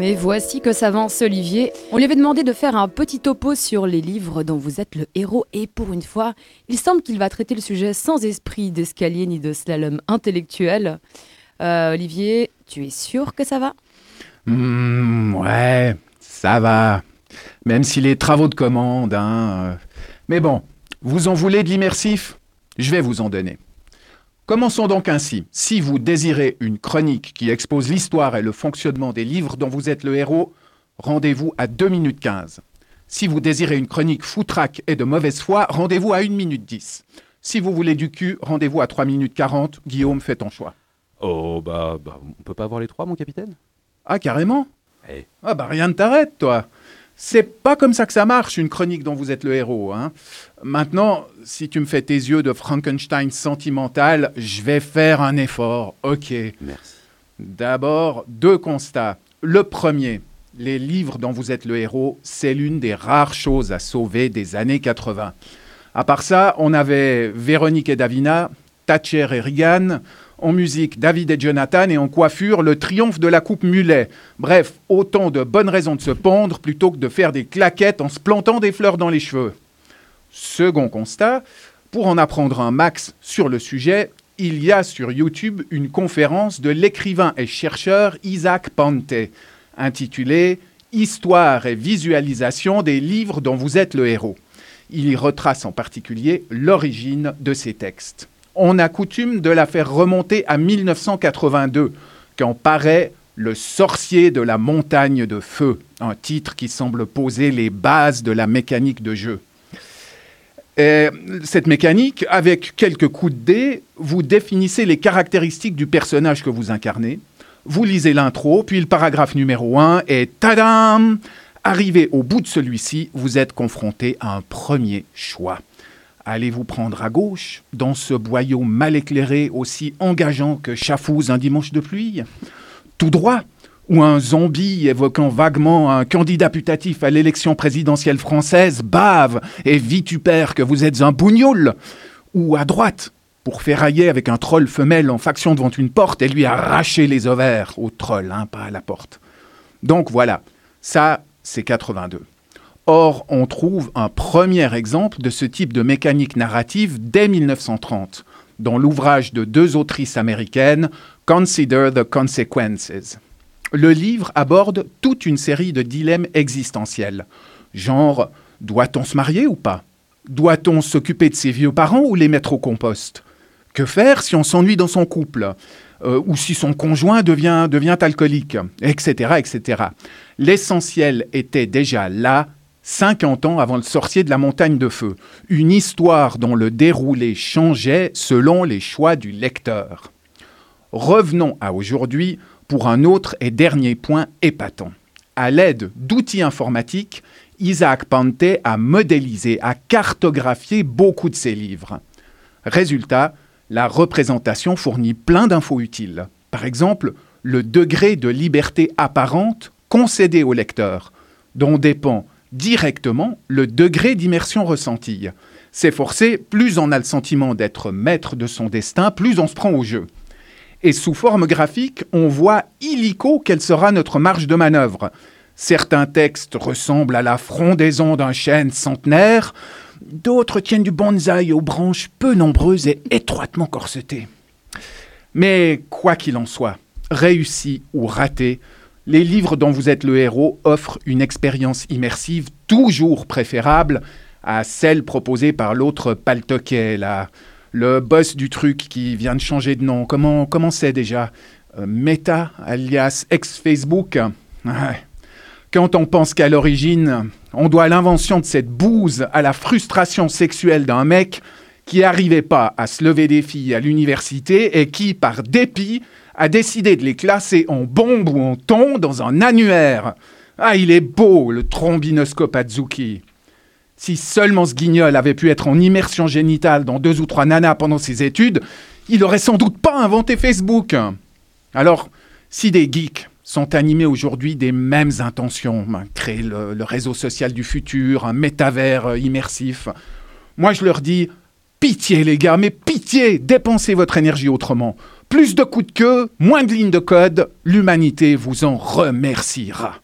Mais voici que s'avance Olivier. On lui avait demandé de faire un petit topo sur les livres dont vous êtes le héros et pour une fois, il semble qu'il va traiter le sujet sans esprit d'escalier ni de slalom intellectuel. Euh, Olivier, tu es sûr que ça va? Hmm, Ouais, ça va. Même si les travaux de commande, hein. euh. Mais bon, vous en voulez de l'immersif? Je vais vous en donner. Commençons donc ainsi. Si vous désirez une chronique qui expose l'histoire et le fonctionnement des livres dont vous êtes le héros, rendez-vous à 2 minutes 15. Si vous désirez une chronique foutraque et de mauvaise foi, rendez-vous à 1 minute 10. Si vous voulez du cul, rendez-vous à 3 minutes 40. Guillaume, fais ton choix. Oh, bah, bah, on peut pas avoir les trois, mon capitaine? Ah, carrément? Eh. Ah bah rien ne t'arrête, toi. C'est pas comme ça que ça marche, une chronique dont vous êtes le héros. Hein. Maintenant, si tu me fais tes yeux de Frankenstein sentimental, je vais faire un effort. Ok. Merci. D'abord, deux constats. Le premier, les livres dont vous êtes le héros, c'est l'une des rares choses à sauver des années 80. À part ça, on avait Véronique et Davina, Thatcher et Reagan, en musique David et Jonathan et en coiffure le triomphe de la coupe mulet. Bref, autant de bonnes raisons de se pendre plutôt que de faire des claquettes en se plantant des fleurs dans les cheveux. Second constat, pour en apprendre un max sur le sujet, il y a sur YouTube une conférence de l'écrivain et chercheur Isaac Pante, intitulée Histoire et visualisation des livres dont vous êtes le héros. Il y retrace en particulier l'origine de ces textes. On a coutume de la faire remonter à 1982, quand paraît Le sorcier de la montagne de feu, un titre qui semble poser les bases de la mécanique de jeu. Et cette mécanique, avec quelques coups de dés, vous définissez les caractéristiques du personnage que vous incarnez. Vous lisez l'intro, puis le paragraphe numéro 1, et tadam Arrivé au bout de celui-ci, vous êtes confronté à un premier choix. Allez-vous prendre à gauche, dans ce boyau mal éclairé aussi engageant que Chafouz un dimanche de pluie? Tout droit ou un zombie évoquant vaguement un candidat putatif à l'élection présidentielle française bave et vitupère que vous êtes un bougnoul Ou à droite, pour ferrailler avec un troll femelle en faction devant une porte et lui arracher les ovaires au troll, hein, pas à la porte. Donc voilà, ça c'est 82. Or, on trouve un premier exemple de ce type de mécanique narrative dès 1930, dans l'ouvrage de deux autrices américaines, Consider the Consequences. Le livre aborde toute une série de dilemmes existentiels, genre doit-on se marier ou pas? Doit-on s'occuper de ses vieux parents ou les mettre au compost? Que faire si on s'ennuie dans son couple Euh, Ou si son conjoint devient, devient alcoolique Etc. etc. L'essentiel était déjà là 50 ans avant le sorcier de la montagne de feu, une histoire dont le déroulé changeait selon les choix du lecteur. Revenons à aujourd'hui pour un autre et dernier point épatant. À l'aide d'outils informatiques, Isaac Pante a modélisé, a cartographié beaucoup de ses livres. Résultat, la représentation fournit plein d'infos utiles. Par exemple, le degré de liberté apparente concédé au lecteur, dont dépend directement le degré d'immersion ressentie. Forcé, plus on a le sentiment d'être maître de son destin, plus on se prend au jeu. Et sous forme graphique, on voit illico quelle sera notre marge de manœuvre. Certains textes ressemblent à la frondaison d'un chêne centenaire, d'autres tiennent du bonsaï aux branches peu nombreuses et étroitement corsetées. Mais quoi qu'il en soit, réussi ou raté, les livres dont vous êtes le héros offrent une expérience immersive toujours préférable à celle proposée par l'autre paltoquet, le boss du truc qui vient de changer de nom. Comment comment c'est déjà? Euh, Meta, alias ex-Facebook. Quand on pense qu'à l'origine, on doit l'invention de cette bouse à la frustration sexuelle d'un mec qui n'arrivait pas à se lever des filles à l'université et qui, par dépit, a décidé de les classer en bombe ou en thon dans un annuaire. Ah, il est beau, le trombinoscope Azuki. Si seulement ce guignol avait pu être en immersion génitale dans deux ou trois nanas pendant ses études, il aurait sans doute pas inventé Facebook. Alors, si des geeks sont animés aujourd'hui des mêmes intentions, ben, créer le, le réseau social du futur, un métavers euh, immersif, moi je leur dis, pitié les gars, mais pitié, dépensez votre énergie autrement. Plus de coups de queue, moins de lignes de code, l'humanité vous en remerciera.